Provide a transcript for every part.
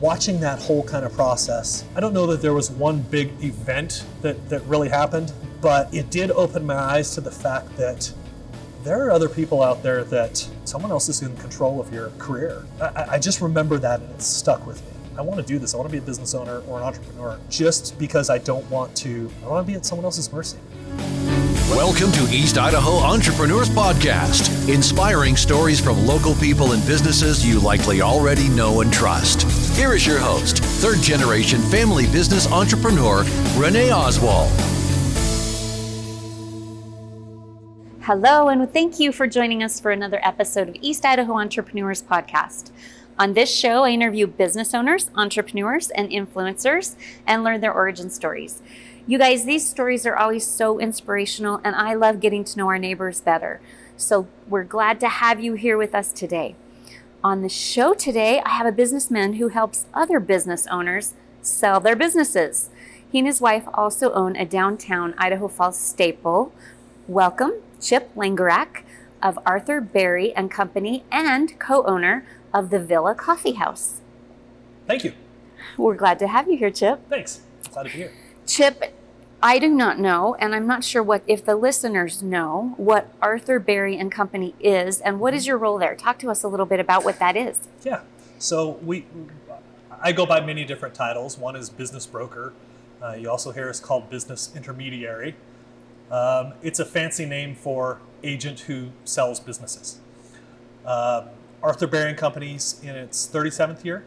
watching that whole kind of process, I don't know that there was one big event that, that really happened, but it did open my eyes to the fact that there are other people out there that someone else is in control of your career. I, I just remember that and it stuck with me. I want to do this. I want to be a business owner or an entrepreneur just because I don't want to, I want to be at someone else's mercy. Welcome to East Idaho Entrepreneurs Podcast, inspiring stories from local people and businesses you likely already know and trust. Here is your host, third generation family business entrepreneur, Renee Oswald. Hello, and thank you for joining us for another episode of East Idaho Entrepreneurs Podcast. On this show, I interview business owners, entrepreneurs, and influencers and learn their origin stories. You guys, these stories are always so inspirational, and I love getting to know our neighbors better. So we're glad to have you here with us today. On the show today, I have a businessman who helps other business owners sell their businesses. He and his wife also own a downtown Idaho Falls staple. Welcome, Chip Langerak of Arthur Berry and Company and co-owner of the Villa Coffee House. Thank you. We're glad to have you here, Chip. Thanks. Glad to be here. Chip, I do not know, and I'm not sure what if the listeners know what Arthur Berry and Company is, and what is your role there? Talk to us a little bit about what that is. Yeah. So we, I go by many different titles. One is business broker. Uh, you also hear us called business intermediary. Um, it's a fancy name for agent who sells businesses. Uh, Arthur Berry and Company's in its 37th year.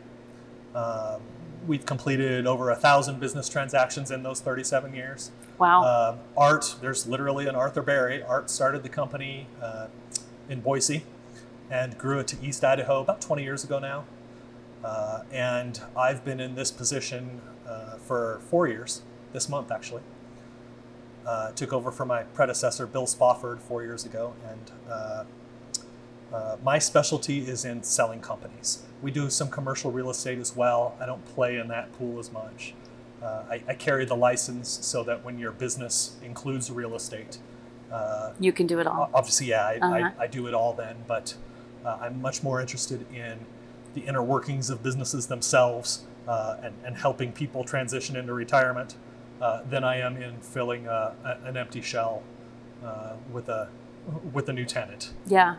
Um, we've completed over a thousand business transactions in those 37 years. Wow. Uh, Art, there's literally an Arthur Berry. Art started the company uh, in Boise and grew it to East Idaho about 20 years ago now. Uh, and I've been in this position uh, for four years, this month actually. Uh, took over from my predecessor, Bill Spofford, four years ago. And uh, my specialty is in selling companies. We do some commercial real estate as well. I don't play in that pool as much. Uh, I, I, carry the license so that when your business includes real estate, uh, you can do it all. Obviously, yeah, I, uh-huh. I, I do it all then, but uh, I'm much more interested in the inner workings of businesses themselves uh, and, and, helping people transition into retirement uh, than I am in filling a, a, an empty shell with a with a new tenant. Yeah.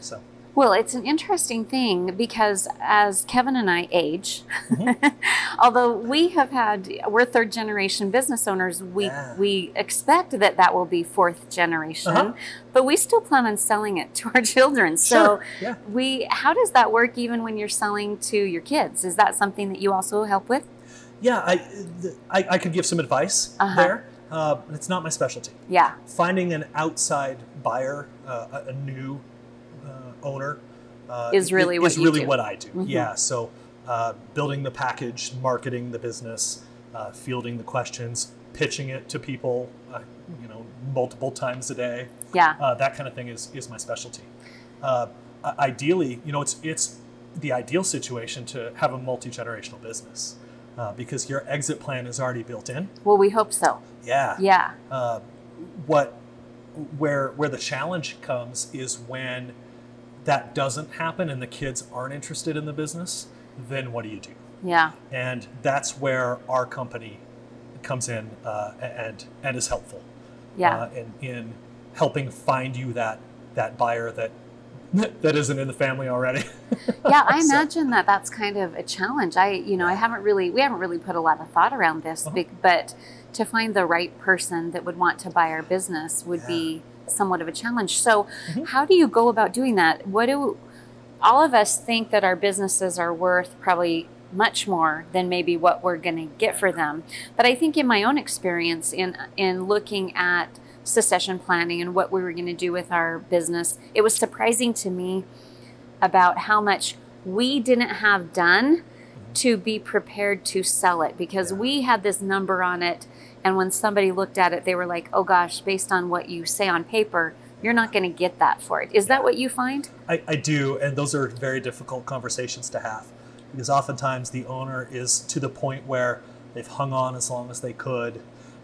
so. Well, it's an interesting thing because as Kevin and I age, mm-hmm. although we have had, we're third generation business owners, we, yeah. we expect that that will be fourth generation, uh-huh. but we still plan on selling it to our children. So sure. yeah. we, how does that work even when you're selling to your kids? Is that something that you also help with? Yeah, I, I, I could give some advice uh-huh. there. Uh, but it's not my specialty. Yeah. Finding an outside buyer, uh, a, a new owner uh, is really what is really do. what I do. Mm-hmm. Yeah, so uh, building the package, marketing the business, uh, fielding the questions, pitching it to people, uh, you know, multiple times a day. Yeah, uh, that kind of thing is is my specialty. Uh, ideally, you know, it's it's the ideal situation to have a multi generational business. Because your exit plan is already built in. Well, we hope so. Yeah. Yeah. what, where where the challenge comes is when that doesn't happen and the kids aren't interested in the business, then what do you do? Yeah. And that's where our company comes in uh, and and is helpful. Yeah. Uh, in, in helping find you that that buyer that that isn't in the family already. yeah, I so. imagine that that's kind of a challenge. I, you know, I haven't really, we haven't really put a lot of thought around this, uh-huh. but to find the right person that would want to buy our business would yeah. be somewhat of a challenge. So, mm-hmm. how do you go about doing that? What do all of us think that our businesses are worth probably much more than maybe what we're going to get for them. But I think in my own experience in in looking at succession planning and what we were going to do with our business, it was surprising to me about how much we didn't have done to be prepared to sell it because we had this number on it and when somebody looked at it, they were like, oh gosh, based on what you say on paper, you're not going to get that for it. Is that what you find? I, I do. And those are very difficult conversations to have because oftentimes the owner is to the point where they've hung on as long as they could.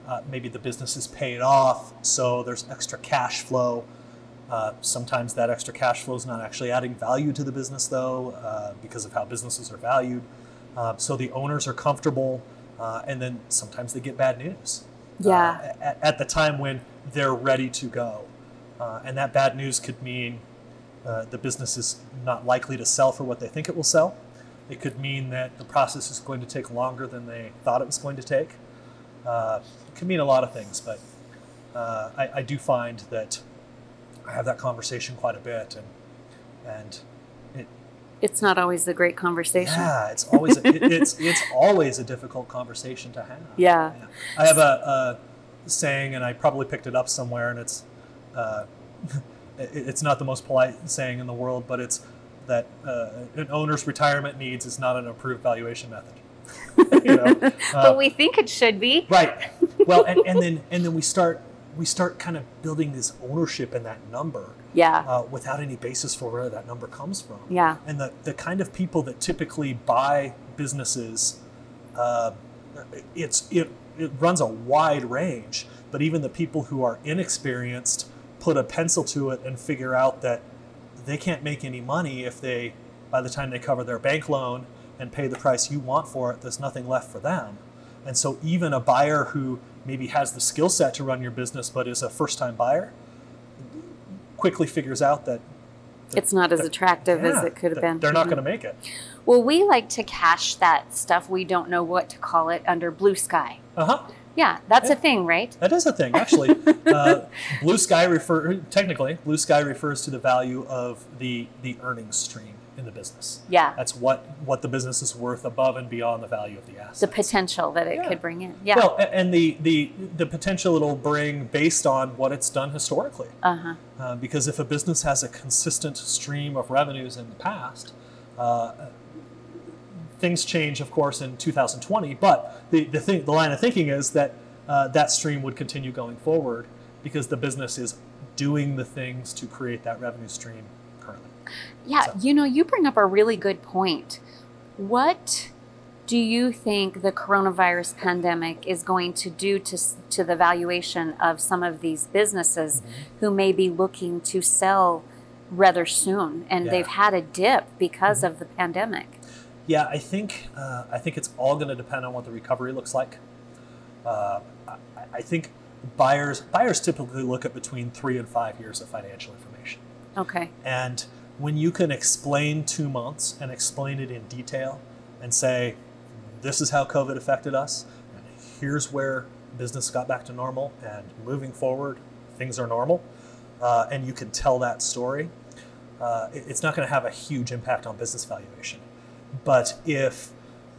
Uh, maybe the business is paid off, so there's extra cash flow. Uh, sometimes that extra cash flow is not actually adding value to the business, though, uh, because of how businesses are valued. Uh, so the owners are comfortable, uh, and then sometimes they get bad news. Yeah. At, at, the time when they're ready to go, uh, and that bad news could mean uh, the business is not likely to sell for what they think it will sell. It could mean that the process is going to take longer than they thought it was going to take. Uh, it could mean a lot of things, but uh, I, I, do find that I have that conversation quite a bit, and and it. It's not always a great conversation. Yeah, it's always a, it, it's it's always a difficult conversation to have. Yeah. yeah. I have a, a, saying, and I probably picked it up somewhere, and it's. Uh, it's not the most polite saying in the world, but it's that uh, an owner's retirement needs is not an approved valuation method. you know? uh, but we think it should be. Right. Well, and, and then and then we start we start kind of building this ownership in that number. Yeah. Uh, without any basis for where that number comes from. Yeah. And the the kind of people that typically buy businesses, uh, it's it it runs a wide range. But even the people who are inexperienced put a pencil to it and figure out that they can't make any money if they, by the time they cover their bank loan and pay the price you want for it, there's nothing left for them. And so even a buyer who maybe has the skill set to run your business but is a first time buyer quickly figures out that, that it's not as that, attractive yeah, as it could have been. They're not mm-hmm. going to make it. Well, we like to cash that stuff. We don't know what to call it under blue sky. Uh huh. Yeah, that's yeah. a thing, right? That is a thing, actually. uh, blue sky refer technically blue sky refers to the value of the the earnings stream in the business. Yeah, that's what what the business is worth above and beyond the value of the asset. The potential that it yeah. could bring in. Yeah. Well, and the the the potential it'll bring based on what it's done historically. Uh-huh. Uh, because if a business has a consistent stream of revenues in the past. Uh, things change, of course, in 2020. But the the thing, the line of thinking is that uh, that stream would continue going forward because the business is doing the things to create that revenue stream. Yeah, so. you know, you bring up a really good point. What do you think the coronavirus pandemic is going to do to, to the valuation of some of these businesses mm-hmm. who may be looking to sell rather soon and yeah. they've had a dip because mm-hmm. of the pandemic? Yeah, I think uh, I think it's all going to depend on what the recovery looks like. Uh, I, I, think buyers buyers typically look at between three and five years of financial information. Okay. And when you can explain two months and explain it in detail and say, this is how COVID affected us, and here's where business got back to normal, and moving forward, things are normal, uh, and you can tell that story, uh, it, it's not going to have a huge impact on business valuation. But if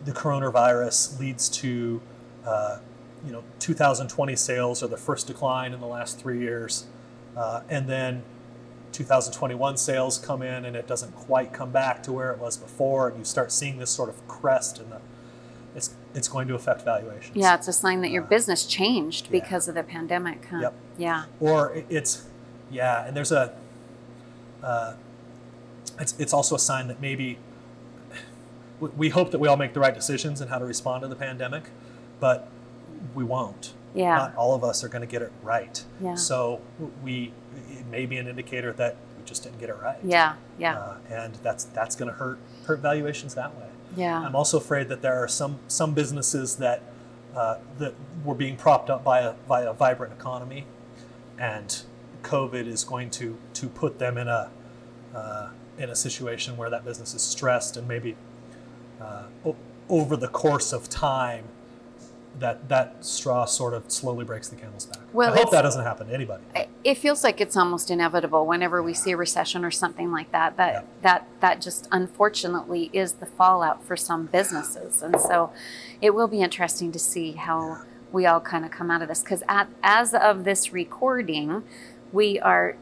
the coronavirus leads to, uh, you know, 2020 sales are the first decline in the last three years, uh, and then 2021 sales come in and it doesn't quite come back to where it was before, and you start seeing this sort of crest in the it's it's going to affect valuations. Yeah, it's a sign that your uh, business changed yeah. because of the pandemic. Huh? Yep. Yeah. Or it's yeah, and there's a uh, it's it's also a sign that maybe we hope that we all make the right decisions and how to respond to the pandemic, but we won't. Yeah. Not all of us are going to get it right. Yeah. So we it may be an indicator that we just didn't get it right. Yeah. Yeah. Uh, and that's that's going to hurt hurt valuations that way. Yeah. I'm also afraid that there are some some businesses that uh, that were being propped up by a by a vibrant economy, and COVID is going to to put them in a uh, in a situation where that business is stressed and maybe uh, o- over the course of time, that that straw sort of slowly breaks the camel's back. Well, I hope that doesn't happen to anybody. It feels like it's almost inevitable whenever we see a recession or something like that. That yeah. that that just unfortunately is the fallout for some businesses, and so it will be interesting to see how we all kind of come out of this. Because as of this recording, we are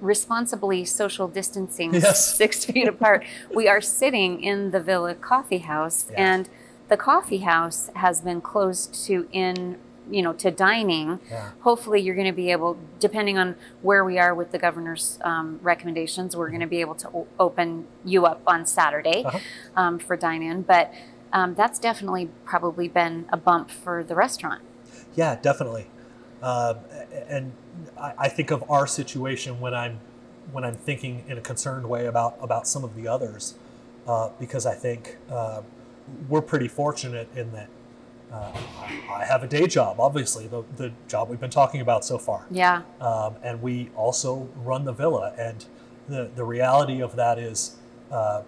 responsibly social distancing yes. six feet apart. We are sitting in the Villa Coffee House, yeah. and the coffee house has been closed to in you know to dining. Yeah. Hopefully, you're going to be able, depending on where we are with the governor's um, recommendations, we're going to be able to o- open you up on Saturday uh-huh. um, for dine in. But um, that's definitely probably been a bump for the restaurant. Yeah, definitely. Uh, and I, I, think of our situation when I'm when I'm thinking in a concerned way about about some of the others, uh, because I think uh, we're pretty fortunate in that uh, I have a day job, obviously, the, the job we've been talking about so far. Yeah. Um, and we also run the villa. And the, the reality of that is, uh,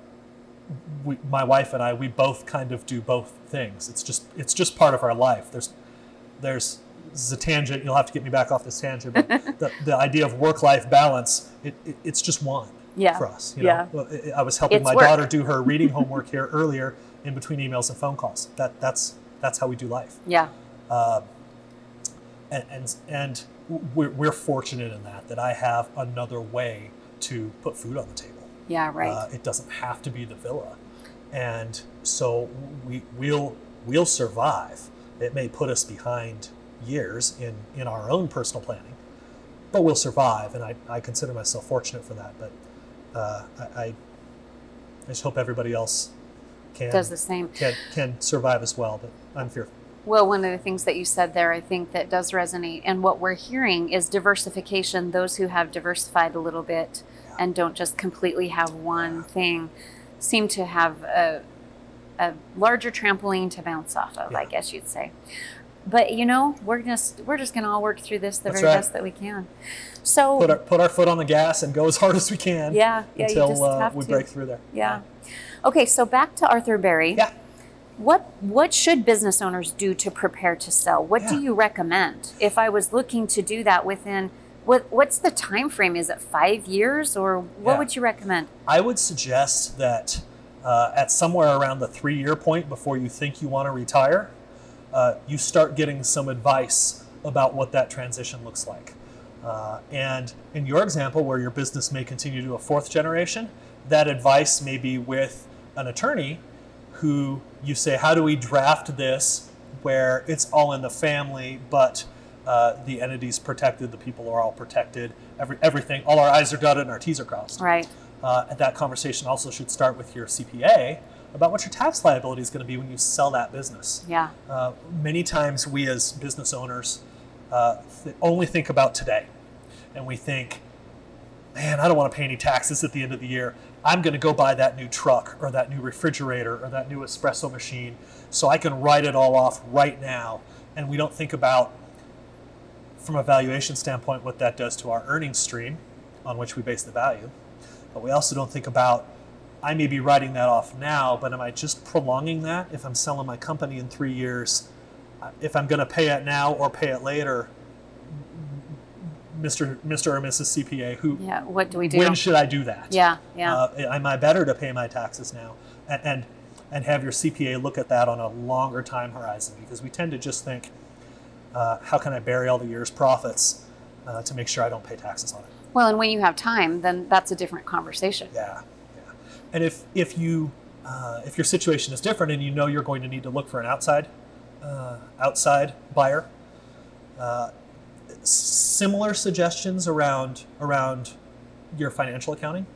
we, my wife and I, we both kind of do both things. It's just it's just part of our life. There's there's this is a tangent. You'll have to get me back off this tangent. But the, the idea of work life balance, it, it, it's just one Yeah. for us. You know? I- I was helping It's my work. daughter do her reading homework here earlier in between emails and phone calls. That that's that's how we do life. Yeah. Um, and and, and we're, we're fortunate in that that I have another way to put food on the table. Yeah. Right. Uh, it doesn't have to be the villa, and so we we'll we'll survive. It may put us behind years in in our own personal planning, but we'll survive, and I, I consider myself fortunate for that. But uh, I, I I just hope everybody else can Does the same. can can survive as well. But I'm fearful. Well, one of the things that you said there, I think that does resonate. And what we're hearing is diversification. Those who have diversified a little bit and don't just completely have one thing seem to have a, a larger trampoline to bounce off of, I guess you'd say. But you know, we're just we're just going to all work through this the That's very right. best that we can. So Put our put our foot on the gas and go as hard as we can. yeah, yeah, until uh, we break through there. Yeah. Okay, so back to Arthur Berry. Yeah. What what should business owners do to prepare to sell? What do you recommend if I was looking to do that within what what's the time frame? Is it five years or what Yeah. would you recommend? I would suggest that uh, at somewhere around the three year point before you think you want to retire, uh, you start getting some advice about what that transition looks like. Uh, and in your example, where your business may continue to a fourth generation, that advice may be with an attorney who you say, How do we draft this where it's all in the family, but uh, the entity's protected, the people are all protected, every, everything, all our I's are dotted and our T's are crossed Right. uh, and that conversation also should start with your CPA about what your tax liability is going to be when you sell that business. Yeah. Uh, many times, we as business owners uh, th- only think about today, and we think, "Man, I don't want to pay any taxes at the end of the year. I'm going to go buy that new truck or that new refrigerator or that new espresso machine, so I can write it all off right now." And we don't think about, from a valuation standpoint, what that does to our earnings stream, on which we base the value. But we also don't think about I may be writing that off now, but am I just prolonging that if I'm selling my company in three years? If I'm going to pay it now or pay it later, Mr. Mr. or Mrs. CPA, who Yeah. What do we do? when should I do that? yeah. Yeah. Uh, am I better to pay my taxes now? And, and and have your CPA look at that on a longer time horizon because we tend to just think, uh, how can I bury all the year's profits uh, to make sure I don't pay taxes on it? well, and when you have time, then that's a different conversation. Yeah, yeah. And if if you uh, if your situation is different and you know you're going to need to look for an outside uh, outside buyer, uh, similar suggestions around around your financial accounting.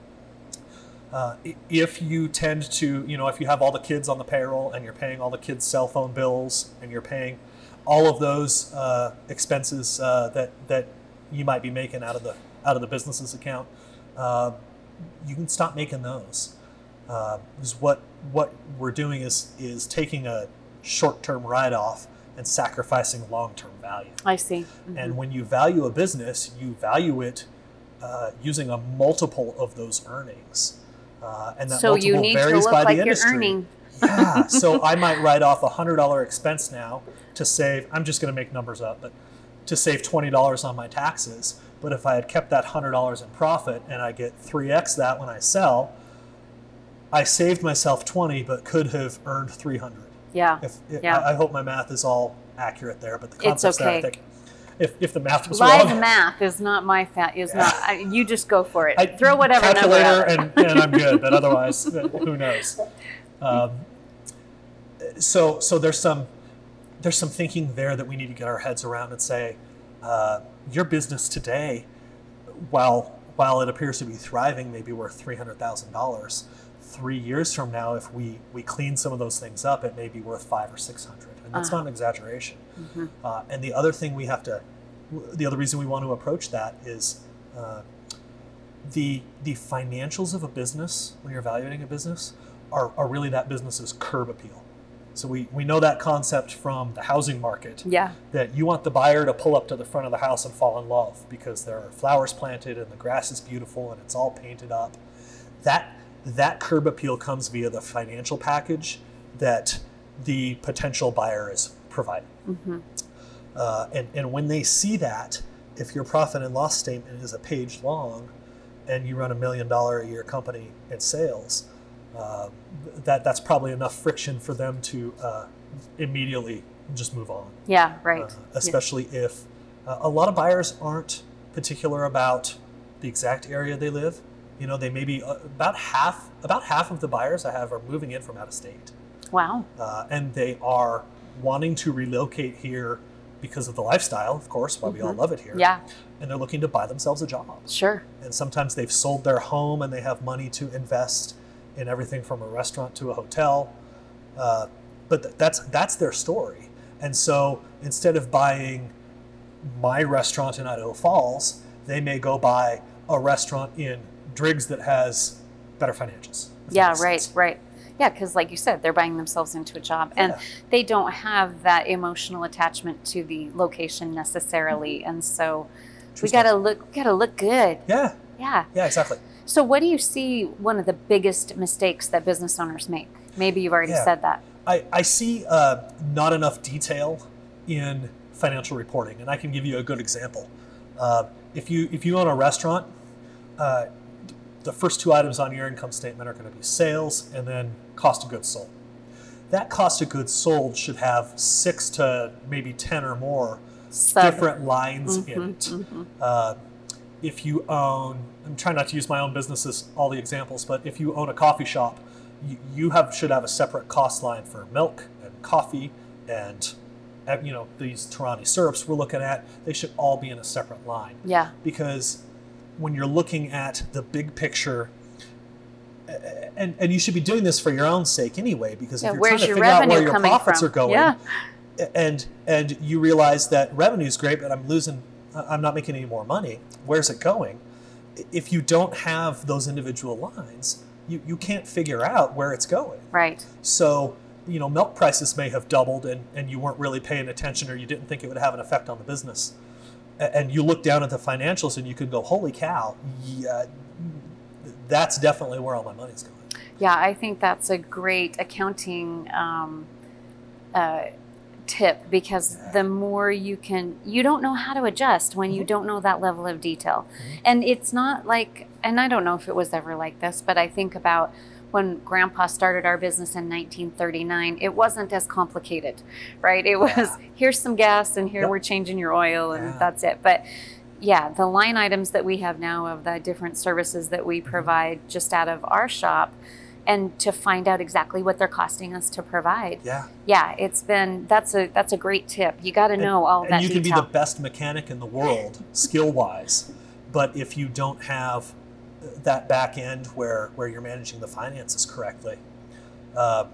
Uh, if you tend to, you know, if you have all the kids on the payroll and you're paying all the kids' cell phone bills and you're paying all of those uh, expenses uh, that that you might be making out of the out of the business's account, uh, you can stop making those. Uh, because what what we're doing is is taking a short-term write-off and sacrificing long-term value. I see. Mhm. And when you value a business, you value it uh, using a multiple of those earnings. Uh, and that so you multiple need to varies look by like the you're industry. earning. yeah. So I might write off a hundred dollar expense now to save. I'm just going to make numbers up, but to save twenty dollars on my taxes. But if I had kept that hundred dollars in profit and I get three x that when I sell, I saved myself twenty, but could have earned three hundred. Yeah. If, if Yeah. I, I hope my math is all accurate there, but the concept's there. I think if, if the math was Live wrong, math is not my fat. Is not. I, you just go for it. I Throw whatever calculator and, and I'm good. But otherwise, who knows? Um, so so there's some there's some thinking there that we need to get our heads around and say uh, your business today, while while it appears to be thriving, may be worth three hundred thousand dollars. Three years from now, if we we clean some of those things up, it may be worth five or six hundred, and that's Uh-huh. not an exaggeration. Mhm. Uh, and the other thing we have to, the other reason we want to approach that is uh, the the financials of a business when you're evaluating a business are, are really that business's curb appeal. So we, we know that concept from the housing market. Yeah. That you want the buyer to pull up to the front of the house and fall in love because there are flowers planted and the grass is beautiful and it's all painted up. That that curb appeal comes via the financial package that the potential buyer is providing. Mm-hmm. Uh, and, and when they see that, if your profit and loss statement is a page long and you run a million dollar a year company in sales, uh, that that's probably enough friction for them to uh, immediately just move on. Yeah, right. Uh, especially yeah. if uh, a lot of buyers aren't particular about the exact area they live. You know, they maybe uh, about half about half of the buyers I have are moving in from out of state. Wow. Uh, and they are wanting to relocate here because of the lifestyle, of course, why mm-hmm. we all mm-hmm. love it here. Yeah. And they're looking to buy themselves a job. Sure. And sometimes they've sold their home and they have money to invest in everything from a restaurant to a hotel. Uh, but th- that's that's their story. And so instead of buying my restaurant in Idaho Falls, they may go buy a restaurant in Driggs that has better financials. Yeah, right, sense. right. Yeah, because like you said, they're buying themselves into a job, and yeah. they don't have that emotional attachment to the location necessarily, and so True we got to look, got to look good. Yeah. Yeah. Yeah, exactly. So, what do you see one of the biggest mistakes that business owners make? Maybe you've already yeah. said that. I, I see uh, not enough detail in financial reporting, and I can give you a good example. Uh, if you if you own a restaurant, uh, the first two items on your income statement are going to be sales and then cost of goods sold. That cost of goods sold should have six to maybe ten or more Seven. different lines mm-hmm, in it. Mm-hmm. Uh, if you own, I'm trying not to use my own business as all the examples, but if you own a coffee shop, you, you have should have a separate cost line for milk and coffee and uh, you know these Torani syrups we're looking at. They should all be in a separate line. Yeah. Because when you're looking at the big picture and and you should be doing this for your own sake anyway because yeah, if you're trying to figure out where your profits from? are going yeah. and and you realize that revenue is great but i'm losing i'm not making any more money where's it going if you don't have those individual lines you, you can't figure out where it's going right so you know milk prices may have doubled and, and you weren't really paying attention or you didn't think it would have an effect on the business and you look down at the financials and you could go holy cow yeah that's definitely where all my money's going yeah, I think that's a great accounting um, uh, tip because the more you can, you don't know how to adjust when you mm-hmm. don't know that level of detail. Mm-hmm. And it's not like, and I don't know if it was ever like this, but I think about when grandpa started our business in 1939 it wasn't as complicated right it was yeah. here's some gas and here yep. we're changing your oil and yeah. that's it but yeah, the line items that we have now of the different services that we mm-hmm. provide just out of our shop and to find out exactly what they're costing us to provide. Yeah. Yeah, it's been that's a that's a great tip. You got to know and, all and that. you can detail. be the best mechanic in the world, skill wise, but if you don't have that back end where where you're managing the finances correctly, uh,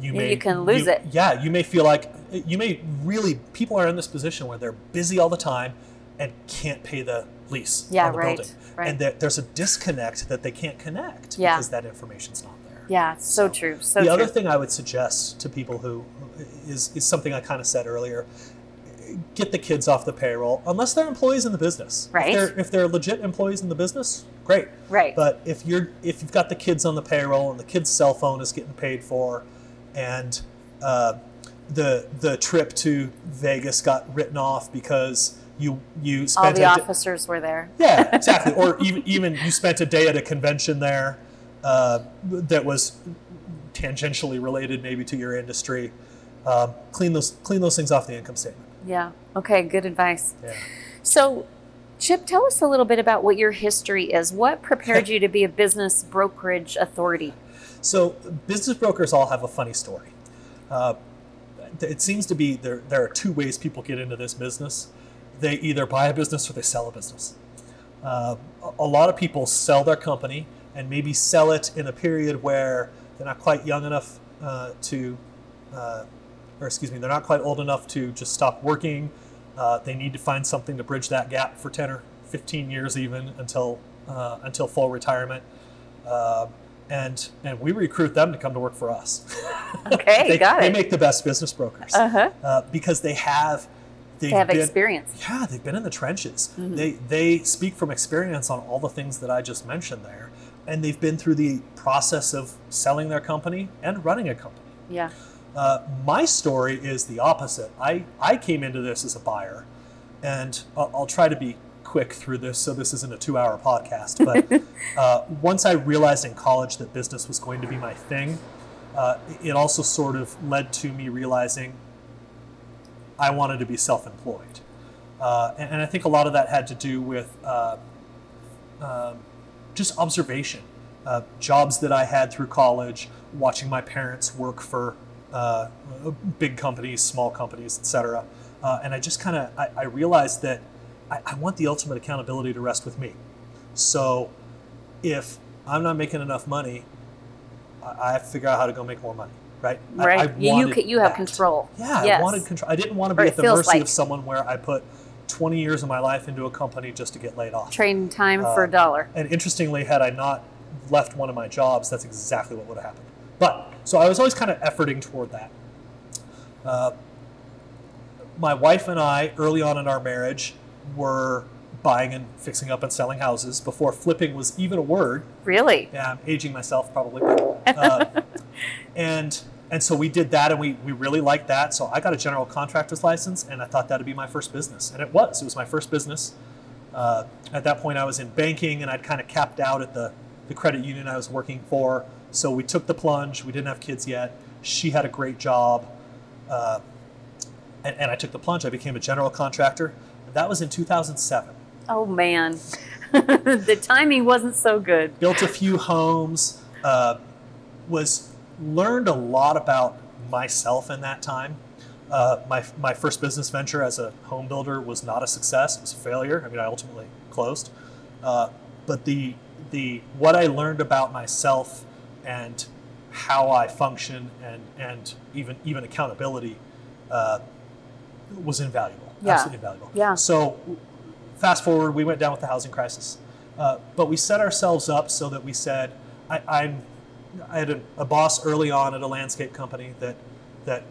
you may you can lose you, it. Yeah, you may feel like you may really people are in this position where they're busy all the time and can't pay the lease yeah, on the right, building. Right. And there, there's a disconnect that they can't connect yeah. because that information's not there. Yeah, so, so true. So the true. other thing I would suggest to people who is is something I kind of said earlier. Get the kids off the payroll unless they're employees in the business. Right. If they're, if they're legit employees in the business, great. Right. But if you're if you've got the kids on the payroll and the kid's cell phone is getting paid for, and uh, the the trip to Vegas got written off because you you spent all the officers were there. Yeah, exactly. or even even you spent a day at a convention there uh, that was tangentially related maybe to your industry. Um, clean those clean those things off the income statement. Yeah. Okay. Good advice. Yeah. So. Chip, tell us a little bit about what your history is. What prepared you to be a business brokerage authority? So, business brokers all have a funny story. Uh, it seems to be there, there are two ways people get into this business they either buy a business or they sell a business. Uh, a lot of people sell their company and maybe sell it in a period where they're not quite young enough uh, to, uh, or excuse me, they're not quite old enough to just stop working. Uh, they need to find something to bridge that gap for 10 or 15 years even until uh, until full retirement. Uh, and and we recruit them to come to work for us. Okay, they, got it. they make the best business brokers Uh-huh. uh, because they have They have been, experience. Yeah, they've been in the trenches. Mm-hmm. They they speak from experience on all the things that I just mentioned there, and they've been through the process of selling their company and running a company. Yeah. Uh, my story is the opposite. I, I came into this as a buyer, and I'll, I'll try to be quick through this so this isn't a two hour podcast. But uh, once I realized in college that business was going to be my thing, uh, it also sort of led to me realizing I wanted to be self employed. Uh, and, and I think a lot of that had to do with uh, um, just observation. Uh, jobs that I had through college, watching my parents work for uh, big companies, small companies, etc. Uh, and I just kind of I, I realized that I, I want the ultimate accountability to rest with me. So if I'm not making enough money, I, I have to figure out how to go make more money. Right. Right. I you you, have that. control. Yeah, Yes. I wanted control. I didn't want to be at the mercy like- of someone where I put 20 years of my life into a company just to get laid off. Trading time Uh, for a dollar. And interestingly, had I not left one of my jobs, that's exactly what would have happened. But so I was always kind of efforting toward that. Uh, my wife and I, early on in our marriage, were buying and fixing up and selling houses before flipping was even a word. Really? Yeah, I'm aging myself probably. But, uh, and and so we did that, and we we really liked that. So I got a general contractor's license, and I thought that'd be my first business, and it was. It was my first business. Uh, at that point, I was in banking, and I'd kind of capped out at the the credit union I was working for. So we took the plunge. We didn't have kids yet. She had a great job, uh, and, and I took the plunge. I became a general contractor. That was in 2007. Oh man. the timing wasn't so good. built a few homes, uh, was learned a lot about myself in that time. Uh, my, my first business venture as a home builder was not a success; it was a failure. I mean, I ultimately closed. Uh, but the the what I learned about myself and how I function and and even even accountability uh, was invaluable. Yeah. Absolutely invaluable. Yeah. So fast forward, we went down with the housing crisis, uh, but we set ourselves up so that we said, I, I'm, I had a, a boss early on at a landscape company that that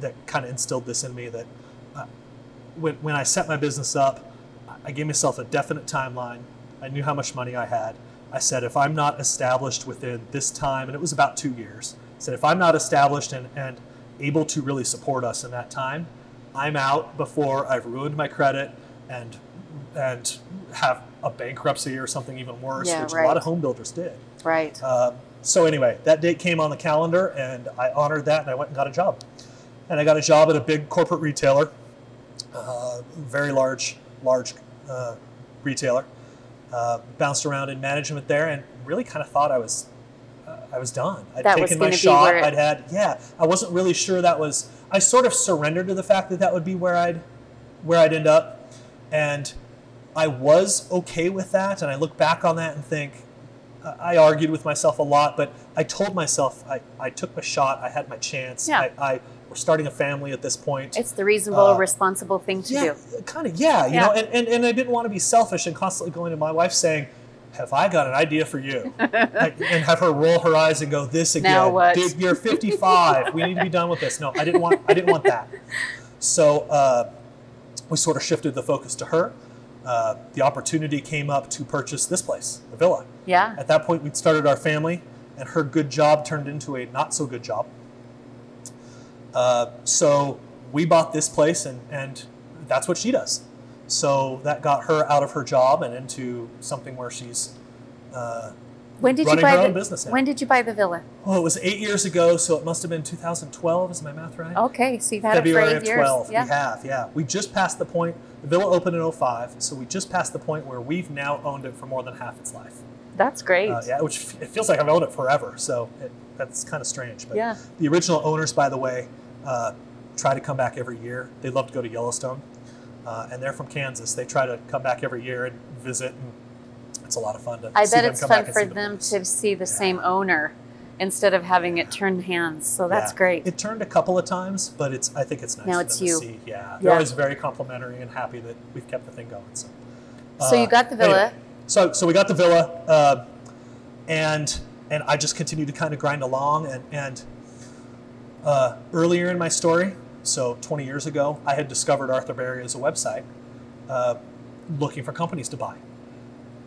that kind of instilled this in me that uh, when, when I set my business up, I gave myself a definite timeline. I knew how much money I had. I said, if I'm not established within this time, and it was about two years, I said, if I'm not established and, and able to really support us in that time, I'm out before I've ruined my credit and and have a bankruptcy or something even worse, Yeah, which a lot of home builders did. Right. Um, so anyway, that date came on the calendar, and I honored that, and I went and got a job. And I got a job at a big corporate retailer, uh, very large, large uh, retailer. Uh, bounced around in management there, and really kind of thought I was, uh, I was done. I'd That taken my shot. I'd had, yeah. I wasn't really sure that was. I sort of surrendered to the fact that that would be where I'd, where I'd end up, and I was okay with that. And I look back on that and think, I argued with myself a lot, but I told myself I, I took my shot. I had my chance. Yeah. I, I we're starting a family at this point. It's the reasonable, uh, responsible thing to yeah, do. kind of. Yeah, you Yeah. know, and, and, and I didn't want to be selfish and constantly going to my wife saying, "Have I got an idea for you?" Like, and have her roll her eyes and go, "This again, Now what?" dude. You're 55. we need to be done with this." No, I didn't want. I didn't want that. So uh, we sort of shifted the focus to her. Uh, the opportunity came up to purchase this place, the villa. Yeah. At that point, we'd started our family, and her good job turned into a not so good job. Uh, so we bought this place, and, and that's what she does. So that got her out of her job and into something where she's. Uh, When did you running buy her the own business now. When did you buy the villa? oh, it was eight years ago, so it must have been 2012. Is my math right? Okay, so you've had February it for of eight years. 12. Yeah. We have, yeah. We just passed the point. The villa opened in 05, so we just passed the point where we've now owned it for more than half its life. That's great. Uh, yeah, which it feels like I've owned it forever. So it, that's kind of strange. But Yeah. the original owners, by the way, uh, try to come back every year. They love to go to Yellowstone, uh, and they're from Kansas. They try to come back every year and visit, and it's a lot of fun to. I bet it's fun for them to see the same owner instead of having it turn hands. So that's Yeah. great. It turned a couple of times, but it's. I think it's nice. Now it's you. see. Yeah, they're Yeah. always very complimentary and happy that we've kept the thing going. So. so you Uh, got the villa. anyway, so so we got the villa, uh, and and I just continued to kind of grind along, and and Uh, earlier in my story, so 20 years ago, I had discovered Arthur Berry as a website uh, looking for companies to buy.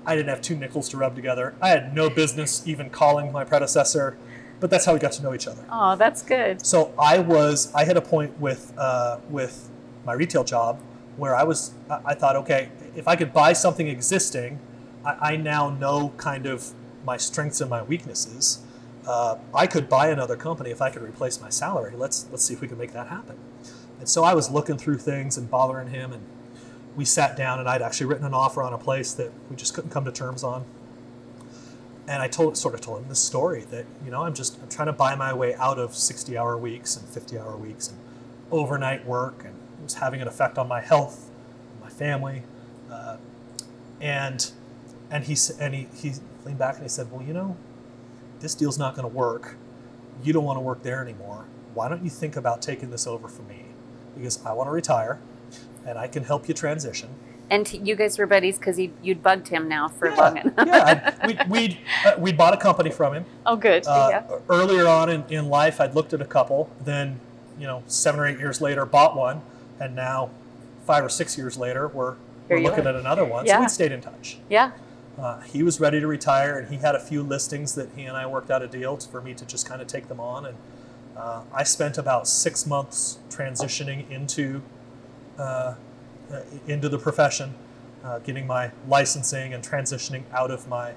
I didn't have two nickels to rub together. I had no business even calling my predecessor, but that's how we got to know each other. Oh, that's good. So I was, I hit a point with uh, with my retail job where I was, I thought, okay, if I could buy something existing, I, I now know kind of my strengths and my weaknesses. Uh, I could buy another company if I could replace my salary. Let's let's see if we can make that happen. And so I was looking through things and bothering him, and we sat down, and I'd actually written an offer on a place that we just couldn't come to terms on. And I told sort of told him this story that you know I'm just I'm trying to buy my way out of 60 hour weeks and 50 hour weeks and overnight work, and it was having an effect on my health, my family, uh, and and he and he he leaned back and he said, well, you know this deal's not going to work. You don't want to work there anymore. Why don't you think about taking this over for me? Because I want to retire and I can help you transition. And you guys were buddies because you'd bugged him now for yeah, long enough. yeah, we'd, we'd, uh, we'd bought a company from him. Oh, good. Uh, yeah. Earlier on in, in life, I'd looked at a couple. Then, you know, seven or eight years later, bought one. And now, five or six years later, we're, we're looking are. at another one. Yeah. So we stayed in touch. Yeah. Uh, he was ready to retire, and he had a few listings that he and I worked out a deal for me to just kind of take them on. And uh, I spent about six months transitioning into uh, uh into the profession, uh, getting my licensing and transitioning out of my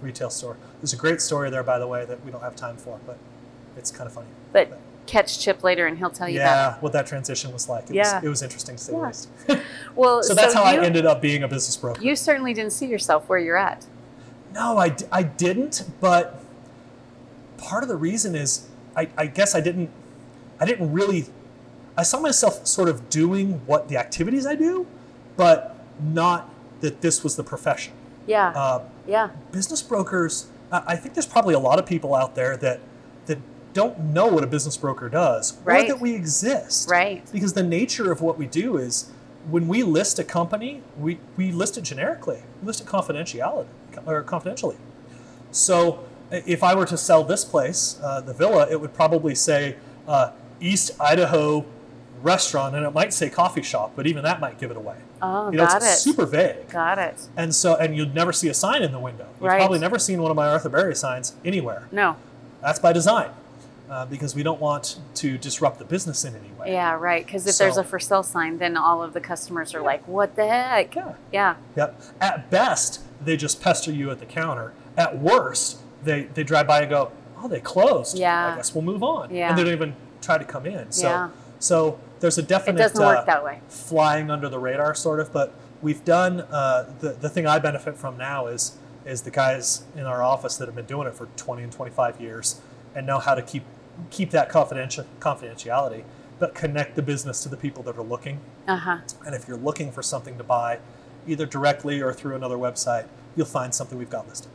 retail store. There's a great story there, by the way, that we don't have time for, but it's kind of funny. But, but catch Chip later, and he'll tell you. Yeah, what that transition was like. It yeah, was, it was interesting to say yeah. least. well, so that's so how you, I ended up being a business broker. You certainly didn't see yourself where you're at. No, I, I didn't. But part of the reason is I, I guess I didn't I didn't really I saw myself sort of doing what the activities I do, but not that this was the profession. Yeah. Uh, yeah. Business brokers. I think there's probably a lot of people out there that don't know what a business broker does right. or that we exist. Right. Because the nature of what we do is when we list a company, we, we list it generically, we list it confidentiality or confidentially. So if I were to sell this place, uh, the villa, it would probably say uh, East Idaho restaurant, and it might say coffee shop, but even that might give it away. Oh, you know, got it's it. super vague. Got it. And so, and you'd never see a sign in the window. You've right. probably never seen one of my Arthur Berry signs anywhere. No. That's by design. Uh, because we don't want to disrupt the business in any way. Yeah, right. Because if So- there's a for sale sign, then all of the customers are like, "What the heck?" Yeah. Yeah. Yep. At best, they just pester you at the counter. At worst, they, they drive by and go, "Oh, they closed. Yeah. I guess we'll move on." Yeah. And they don't even try to come in. So, Yeah. so there's a It definite doesn't work uh, that way. flying under the radar sort of. But we've done uh, the the thing I benefit from now is is the guys in our office that have been doing it for 20 and 25 years and know how to keep keep that confidential confidentiality, but connect the business to the people that are looking. Uh huh. And if you're looking for something to buy, either directly or through another website, you'll find something we've got listed.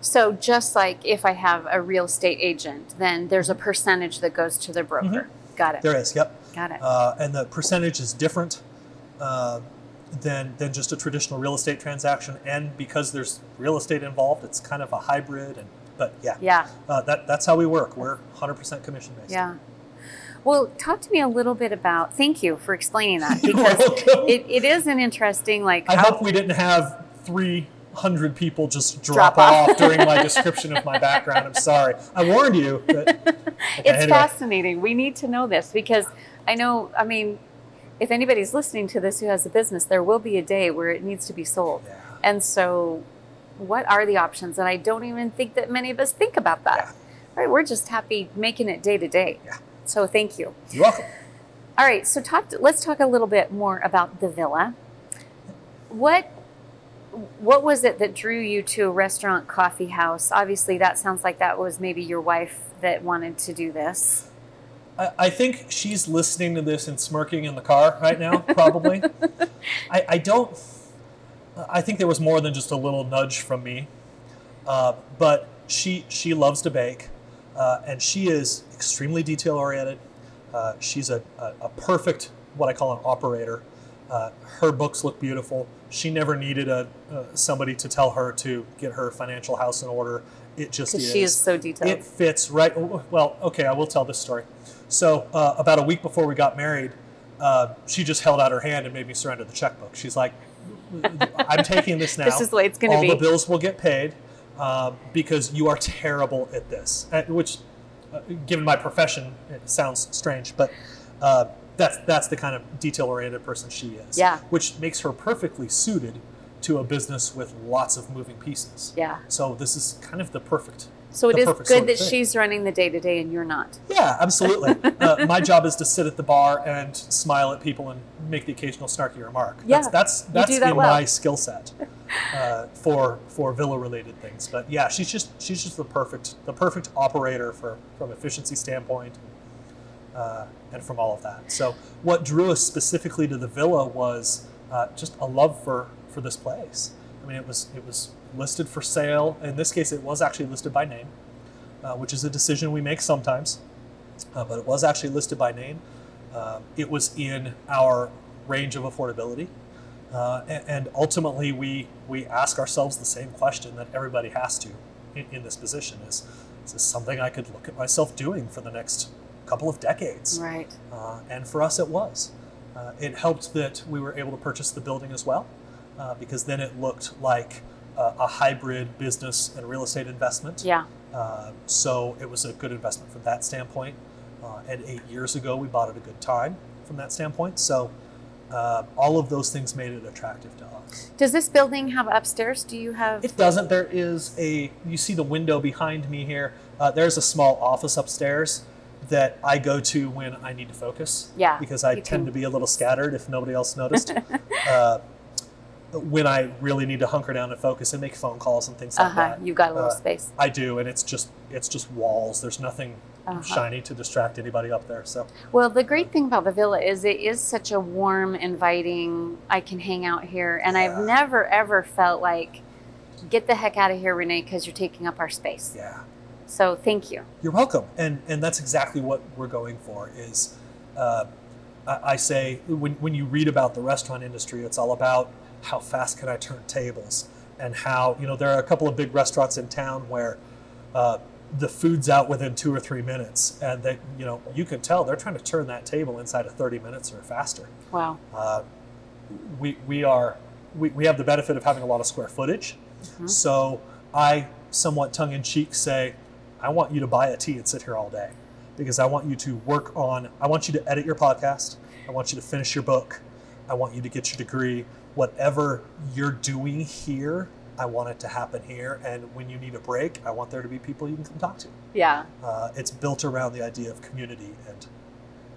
So just like if I have a real estate agent, then there's a percentage that goes to the broker. Got it. Mm-hmm. There is, yep. Got it. Uh, and the percentage is different uh, than, than just a traditional real estate transaction. And because there's real estate involved, it's kind of a hybrid. And But yeah, yeah. uh, that, that's how we work. We're 100% commission based. Yeah. Well, talk to me a little bit about. Thank you for explaining that because it, it is an interesting like. I hope we didn't have 300 people just Drop drop, off. off during my description of my background. I'm sorry. I warned you. But, okay, it's anyway. fascinating. We need to know this because I know. I mean, if anybody's listening to this who has a business, there will be a day where it needs to be sold, Yeah. and so. What are the options? And I don't even think that many of us think about that. Yeah. Right? We're just happy making it day to day. Yeah. So thank you. You're welcome. All right, so talk. let's talk a little bit more about the villa. What what was it that drew you to a restaurant coffee house? Obviously, that sounds like that was maybe your wife that wanted to do this. I, I think she's listening to this and smirking in the car right now, probably. I, I don't. I think there was more than just a little nudge from me, uh, but she she loves to bake, uh, and she is extremely detail oriented. Uh, she's a, a, a perfect what I call an operator. Uh, her books look beautiful. She never needed a uh, somebody to tell her to get her financial house in order, It just is. she is so detailed. It fits right. Well, okay, I will tell this story. So uh, about a week before we got married, uh, she just held out her hand and made me surrender the checkbook. She's like, "I'm taking this now. This is the way it's gonna All be." the bills will get paid uh, because you are terrible at this." Uh, which, uh, given my profession, it sounds strange, but. Uh, that's that's the kind of detail-oriented person she is. Yeah. Which makes her perfectly suited to a business with lots of moving pieces. Yeah. So this is kind of the perfect. So it is good sort of that thing. she's running the day to day and you're not. Yeah, absolutely. uh, my job is to sit at the bar and smile at people and make the occasional snarky remark. Yeah, that's that's, that's that in well. my skill set uh, for for villa related things. But yeah, she's just she's just the perfect the perfect operator for from efficiency standpoint. Uh, and from all of that. So, what drew us specifically to the villa was uh, just a love for for this place. I mean, it was it was listed for sale. In this case, it was actually listed by name, uh, which is a decision we make sometimes. Uh, but it was actually listed by name. Uh, it was in our range of affordability, uh, and, and ultimately, we we ask ourselves the same question that everybody has to in, in this position: is is this something I could look at myself doing for the next couple of decades? Right. Uh, and for us, it was. Uh, it helped that we were able to purchase the building as well, uh, because then it looked like uh, a hybrid business and real estate investment. Yeah. Uh, so it was a good investment from that standpoint. Uh, and eight years ago, we bought at a good time from that standpoint. So uh, all of those things made it attractive to us. Does this building have upstairs? Do you have? It doesn't. There is a. You see the window behind me here. Uh, there's a small office upstairs that I go to when I need to focus. Yeah, Because I tend too. to be a little scattered if nobody else noticed. uh, when I really need to hunker down and focus and make phone calls and things Uh like that. You've got a little uh, space. I do, and it's just it's just walls. There's nothing Uh-huh. shiny to distract anybody up there. So Well, the great thing about the villa is it is such a warm, inviting. I can hang out here, and I've never ever felt like, get the heck out of here, Renee, because you're taking up our space. yeah, So thank you. you're welcome. And and that's exactly what we're going for. Is uh, I, I say when when you read about the restaurant industry, it's all about how fast can I turn tables and how you know there are a couple of big restaurants in town where. Uh, the food's out within two or three minutes, and that you know you can tell they're trying to turn that table inside of 30 minutes or faster. Wow. Uh, we, we are we, we have the benefit of having a lot of square footage so i somewhat tongue-in-cheek say i want you to buy a tea and sit here all day because i want you to work on i want you to edit your podcast i want you to finish your book i want you to get your degree whatever you're doing here i want it to happen here and when you need a break i want there to be people you can come talk to Yeah. uh, it's built around the idea of community and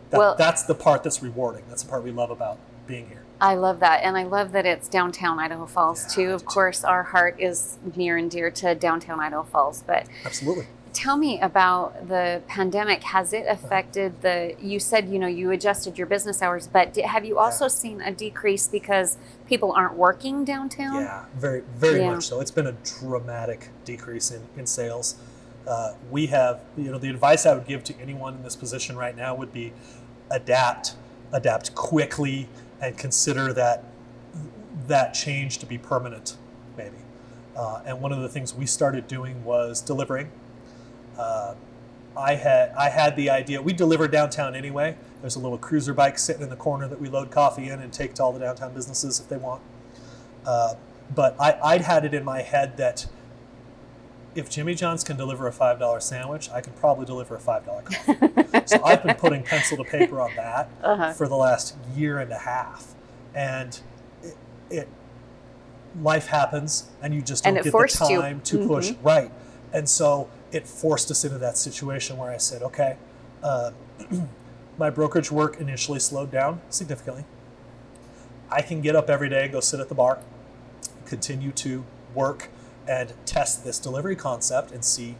that, Well- that's the part that's rewarding that's the part we love about being here I love that. And I love that it's downtown Idaho Falls, Yeah, too. Of do too. course, our heart is near and dear to downtown Idaho Falls. But absolutely tell me about the pandemic. Has it affected the, you said, you know, you adjusted your business hours, but di- have you also seen a decrease because people aren't working downtown? Yeah, very, very Yeah. much so. It's been a dramatic decrease in, in sales. Uh, we have, you know, the advice I would give to anyone in this position right now would be adapt, adapt quickly, and consider that that change to be permanent, maybe. Uh, and one of the things we started doing was delivering. Uh, I had I had the idea. We deliver downtown anyway. There's a little cruiser bike sitting in the corner that we load coffee in and take to all the downtown businesses if they want. Uh, but I, I'd had it in my head that if Jimmy John's can deliver a five dollar sandwich, I can probably deliver a five dollar coffee. so I've been putting pencil to paper on that Uh-huh. for the last year and a half, and it, it life happens, and you just don't get the forced you. time to push Mhm. right, and so it forced us into that situation where I said, okay. Uh, my brokerage work initially slowed down significantly. I can get up every day go sit at the bar, continue to work and test this delivery concept and see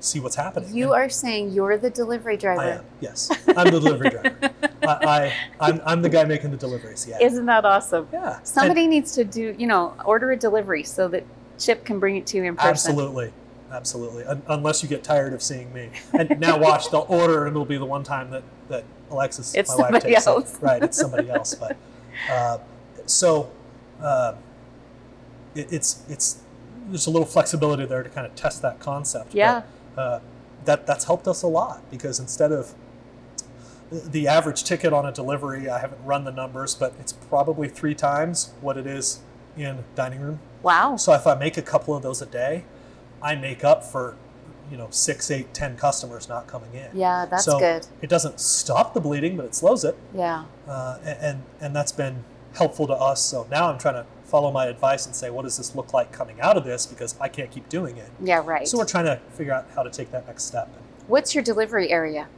see what's happening. You And are saying you're the delivery driver. I am. Yes, I'm the delivery driver. I, I I'm, I'm the guy making the deliveries. Yeah. Isn't that awesome? yeah. And Somebody needs to do, you know, order a delivery so that Chip can bring it to you in person. absolutely, absolutely. Un- unless you get tired of seeing me. And now watch, they'll order, and it'll be the one time that that Alexis, It's my wife, takes else. it. Right. It's somebody else. But uh, so uh, it, it's it's there's a little flexibility there to kind of test that concept. Yeah. But, uh, that that's helped us a lot because instead of the average ticket on a delivery, I haven't run the numbers, but it's probably three times what it is in dining room. Wow. So if I make a couple of those a day, I make up for you know six, eight, ten customers not coming in. Yeah, that's so good. It doesn't stop the bleeding, but it slows it, Yeah. uh, and and that's been helpful to us. So now I'm trying to follow my advice and say, what does this look like coming out of this? Because I can't keep doing it. Yeah, right. So we're trying to figure out how to take that next step. What's your delivery area?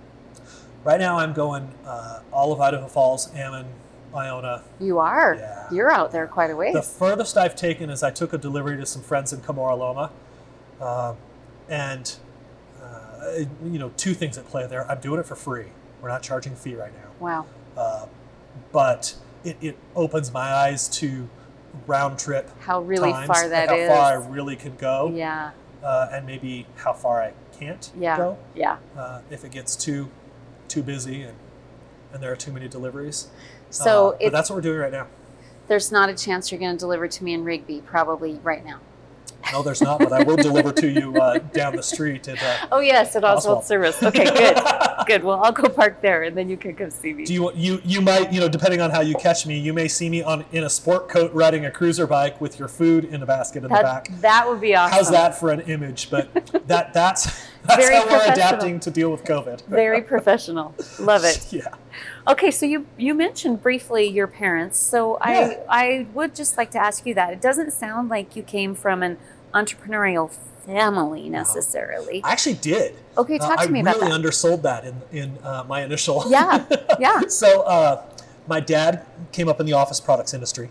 Right now, I'm going uh, all of Idaho Falls, Ammon, Iona. You are. Yeah. You're out there quite a ways. The furthest I've taken is I took a delivery to some friends in Comore Loma, um, and uh, you know, two things at play there. I'm doing it for free. We're not charging a fee right now, wow. uh, but it, it opens my eyes to round trip How really times, far that how is. far I really can go, Yeah. uh, and maybe how far I can't Yeah. go Yeah. uh, if it gets too too busy and and there are too many deliveries. So Uh, but that's what we're doing right now. there's not a chance you're going to deliver to me in Rigby, probably right now. No, there's not, but I will deliver to you uh, down the street. At, uh, Oh yes, at Oswald Oswald. Service. Okay, good, good. Well, I'll go park there, and then you can come see me. do you you you might you know depending on how you catch me, you may see me on in a sport coat riding a cruiser bike with your food in a basket in the back. that would be awesome. How's that for an image? But that that's that's Very how we're adapting to deal with COVID. Very professional. Love it. Yeah. Okay, so you you mentioned briefly your parents. So Yeah. I I would just like to ask you that. It doesn't sound like you came from an entrepreneurial family necessarily. I actually did. Okay, Uh, talk to I me about really that. undersold that in in uh, my initial. Yeah, yeah. so uh, my dad came up in the office products industry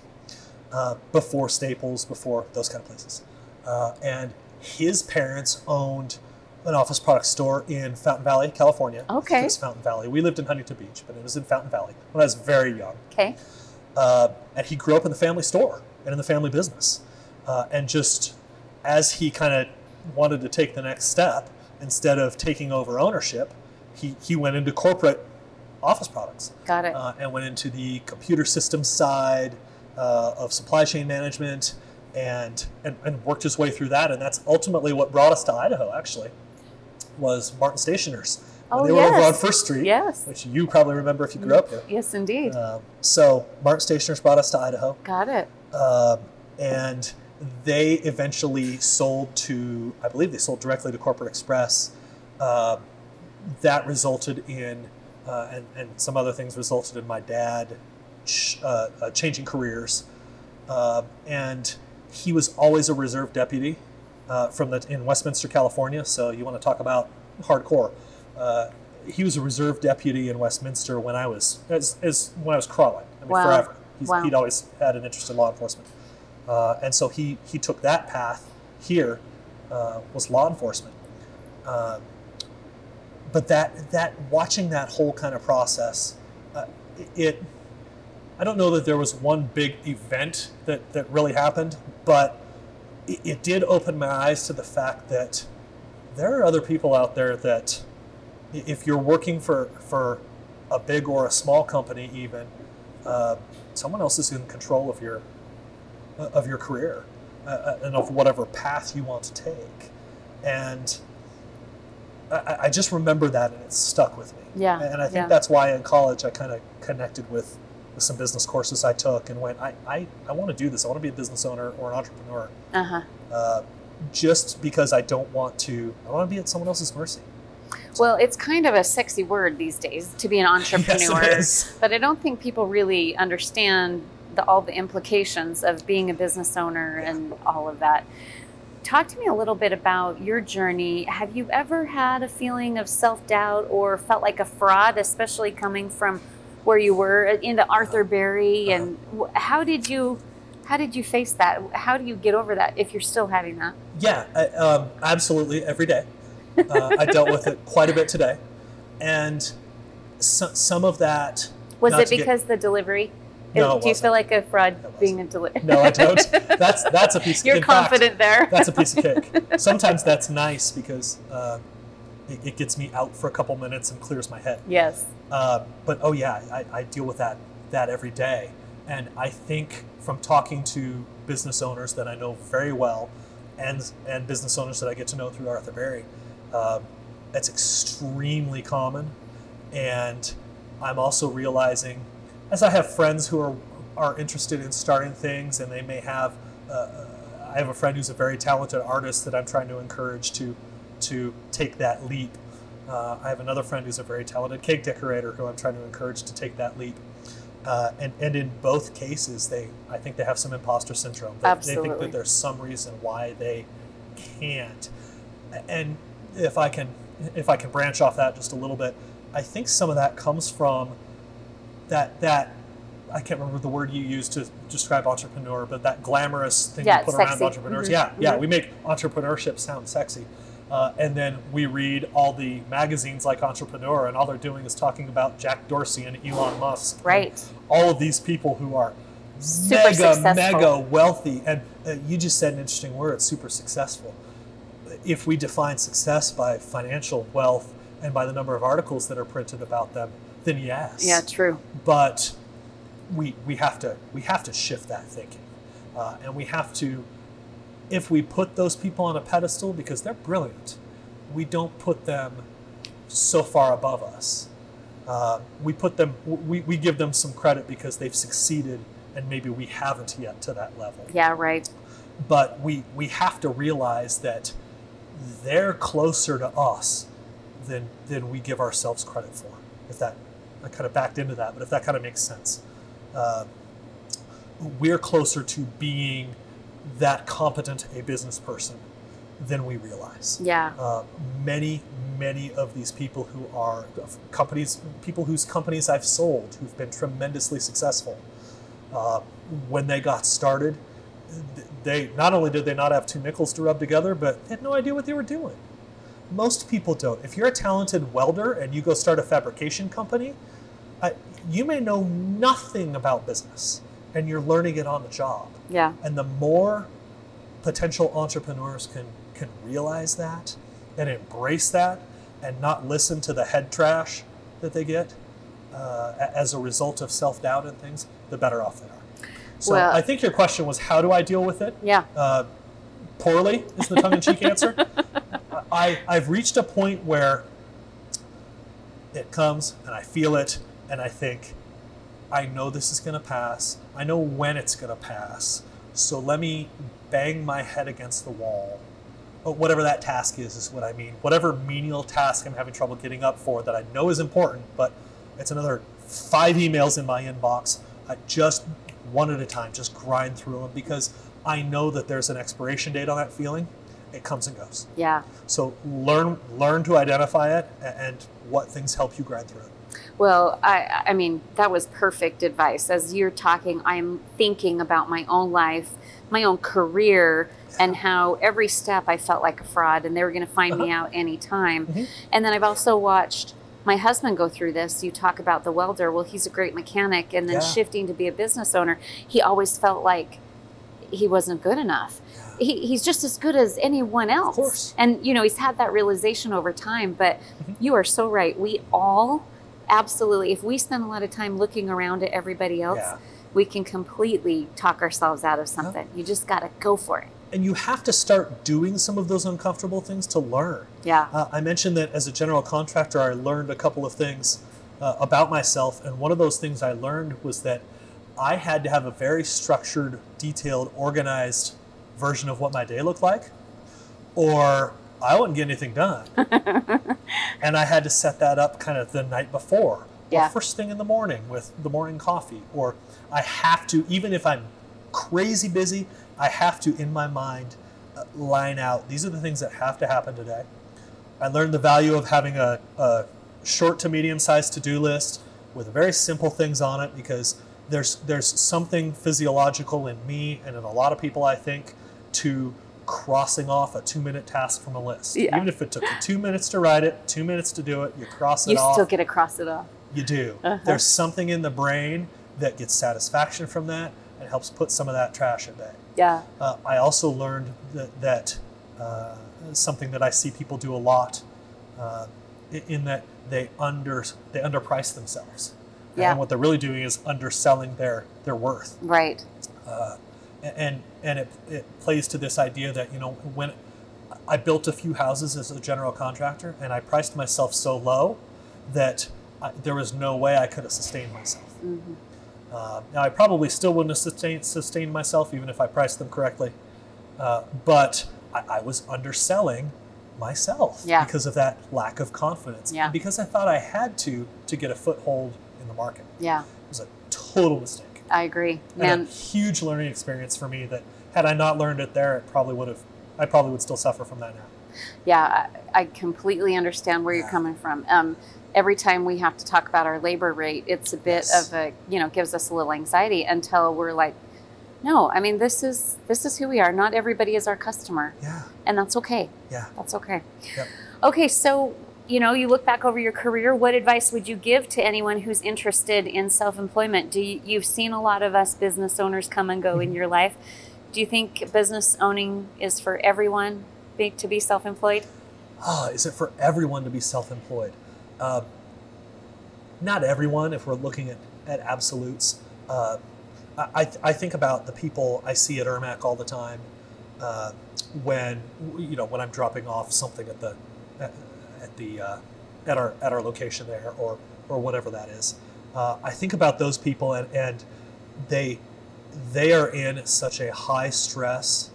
uh, before Staples, before those kind of places, uh, and his parents owned an office product store in Fountain Valley, California. Okay. It's Fountain Valley. We lived in Huntington Beach, but it was in Fountain Valley when I was very young. Okay. Uh, and he grew up in the family store and in the family business. Uh, and just as he kind of wanted to take the next step, instead of taking over ownership, he, he went into corporate office products Got it. uh, and went into the computer systems side uh, of supply chain management and, and, and worked his way through that. And that's ultimately what brought us to Idaho, actually, was Martin Stationers. Oh, they were over on. First Street, yes. which you probably remember if you grew up here. Yes, indeed. Um, so Martin Stationers brought us to Idaho, Got it. um, and they eventually sold to, I believe they sold directly to Corporate Express. Um, that resulted in, uh, and, and some other things resulted in my dad ch- uh, uh, changing careers, Um and he was always a reserve deputy uh, from the in Westminster, California. So you want to talk about hardcore. Uh, he was a reserve deputy in Westminster when I was as, as when I was crawling. I mean, Wow. forever. He's, Wow. He'd always had an interest in law enforcement, uh, and so he he took that path. Here uh, was law enforcement, Um but that that watching that whole kind of process, uh, it. I don't know that there was one big event that, that really happened, but it, it did open my eyes to the fact that there are other people out there that if you're working for, for a big or a small company even uh, someone else is in control of your uh, of your career uh, uh, and of whatever path you want to take and I, I just remember that and it stuck with me Yeah, and I think yeah. that's why in college I kind of connected with, with some business courses I took and went I, I, I want to do this I want to be a business owner or an entrepreneur Uh huh. uh, just because I don't want to. I want to be at someone else's mercy. Well, it's kind of a sexy word these days to be an entrepreneur, Yes, it is. but I don't think people really understand the, all the implications of being a business owner and all of that. Talk to me a little bit about your journey. Have you ever had a feeling of self doubt or felt like a fraud, especially coming from where you were into Arthur Berry? And how did you how did you face that? How do you get over that if you're still having that? Yeah, I, um, absolutely. Every day, uh, I dealt with it quite a bit today, and so, some of that. Was it to get- because the delivery? No, do you feel like a fraud being a delivery? No, I don't. That's that's a piece. Of, You're in fact, confident there. that's a piece of cake. Sometimes that's nice because uh, it, it gets me out for a couple minutes and clears my head. yes. Uh, but oh yeah, I, I deal with that that every day, and I think from talking to business owners that I know very well, and and business owners that I get to know through Arthur Berry. Um, that's extremely common, and I'm also realizing, as I have friends who are are interested in starting things, and they may have. Uh, I have a friend who's a very talented artist that I'm trying to encourage to to take that leap. Uh, I have another friend who's a very talented cake decorator who I'm trying to encourage to take that leap. Uh, and, and in both cases, they I think they have some imposter syndrome. They, Absolutely. they think that there's some reason why they can't. And if I can if I can branch off that just a little bit, I think some of that comes from that that I can't remember the word you used to describe entrepreneur, but that glamorous thing Yeah, you put sexy. around entrepreneurs. Mhm. Yeah, yeah, Mhm. we make entrepreneurship sound sexy. Uh, and then we read all the magazines like Entrepreneur, and all they're doing is talking about Jack Dorsey and Elon Musk. Right. all of these people who are Super mega, successful. mega wealthy. And uh, you just said an interesting word super successful. If we define success by financial wealth and by the number of articles that are printed about them, then yes Yeah, true. but we we have to we have to shift that thinking, uh, and we have to if we put those people on a pedestal because they're brilliant, we don't put them so far above us. Uh, we put them we, we give them some credit because they've succeeded and maybe we haven't yet to that level Yeah, right. but we we have to realize that they're closer to us than than we give ourselves credit for. If that I kind of backed into that, but if that kind of makes sense, uh, we're closer to being that competent a business person than we realize. Yeah. Uh, many, many of these people who are companies, people whose companies I've sold, who've been tremendously successful, uh, when they got started, they not only did they not have two nickels to rub together, but they had no idea what they were doing. Most people don't. If you're a talented welder and you go start a fabrication company, I, you may know nothing about business, and you're learning it on the job. Yeah. And the more potential entrepreneurs can can realize that and embrace that and not listen to the head trash that they get uh, as a result of self doubt and things, the better off they are. So Well- I think your question was, how do I deal with it? Yeah. Uh, poorly is the tongue in cheek answer. I, I've reached a point where it comes and I feel it and I think, I know this is going to pass. I know when it's going to pass. So let me bang my head against the wall. But whatever that task is, is what I mean. Whatever menial task I'm having trouble getting up for that I know is important, but it's another five emails in my inbox. I just one at a time, just grind through them because I know that there's an expiration date on that feeling. It comes and goes. Yeah. So learn learn to identify it and what things help you grind through it. Well, I, I mean, that was perfect advice. As you're talking, I'm thinking about my own life, my own career, and how every step I felt like a fraud and they were going to find me out anytime. Mhm. And then I've also watched my husband go through this. You talk about the welder. Well, he's a great mechanic. And then Yeah. shifting to be a business owner, he always felt like he wasn't good enough. He, he's just as good as anyone else. course. And, you know, he's had that realization over time. But Mhm. you are so right. We all absolutely, if we spend a lot of time looking around at everybody else, Yeah. we can completely talk ourselves out of something. You just got to go for it. And you have to start doing some of those uncomfortable things to learn. Yeah. Uh, I mentioned that as a general contractor, I learned a couple of things uh, about myself, and one of those things I learned was that I had to have a very structured, detailed, organized version of what my day looked like, or I wouldn't get anything done. and I had to set that up kind of the night before, Yeah. or first thing in the morning with the morning coffee, or I have to, even if I'm crazy busy, I have to, in my mind, uh, line out these are the things that have to happen today. I learned the value of having a, a short to medium sized to do list with very simple things on it because there's there's something physiological in me and in a lot of people I think to crossing off a two minute task from a list. Yeah. Even if it took you two minutes to write it, two minutes to do it, you cross it You off. You still get to cross it off. You do. Uh-huh. There's something in the brain that gets satisfaction from that and helps put some of that trash at bay. Yeah. Uh, I also learned that, that uh, something that I see people do a lot uh, in that they under they underprice themselves. Yeah. And what they're really doing is underselling their their worth. Right. Uh, and and it, it plays to this idea that you know when I built a few houses as a general contractor, and I priced myself so low that I, there was no way I could have sustained myself. Mm-hmm. Uh, now, I probably still wouldn't have sustained, sustained myself even if I priced them correctly, uh, but I, I, was underselling myself yeah. because of that lack of confidence. Yeah. And because I thought I had to to get a foothold in the market. Yeah. It was a total mistake. I agree. Man. Huge learning experience for me that had I not learned it there, it probably would have, I probably would still suffer from that now. Yeah, I, completely understand where you're coming from. Um, every time we have to talk about our labor rate, it's a bit yes. of a, you know, gives us a little anxiety until we're like, no, I mean this is this is who we are. Not everybody is our customer. Yeah. And that's okay. Yeah. That's okay. Yep. Okay, so you know, you look back over your career, what advice would you give to anyone who's interested in self-employment? Do you, you've seen a lot of us business owners come and go in your life. Do you think business owning is for everyone to be self-employed? Oh, is it for everyone to be self-employed? Uh, not everyone, if we're looking at, at absolutes. Uh, I, I think about the people I see at Ermac all the time uh, when you know when I'm dropping off something at the at, the uh, at our at our location there or or whatever that is. Uh, I think about those people and, and they they are in such a high stress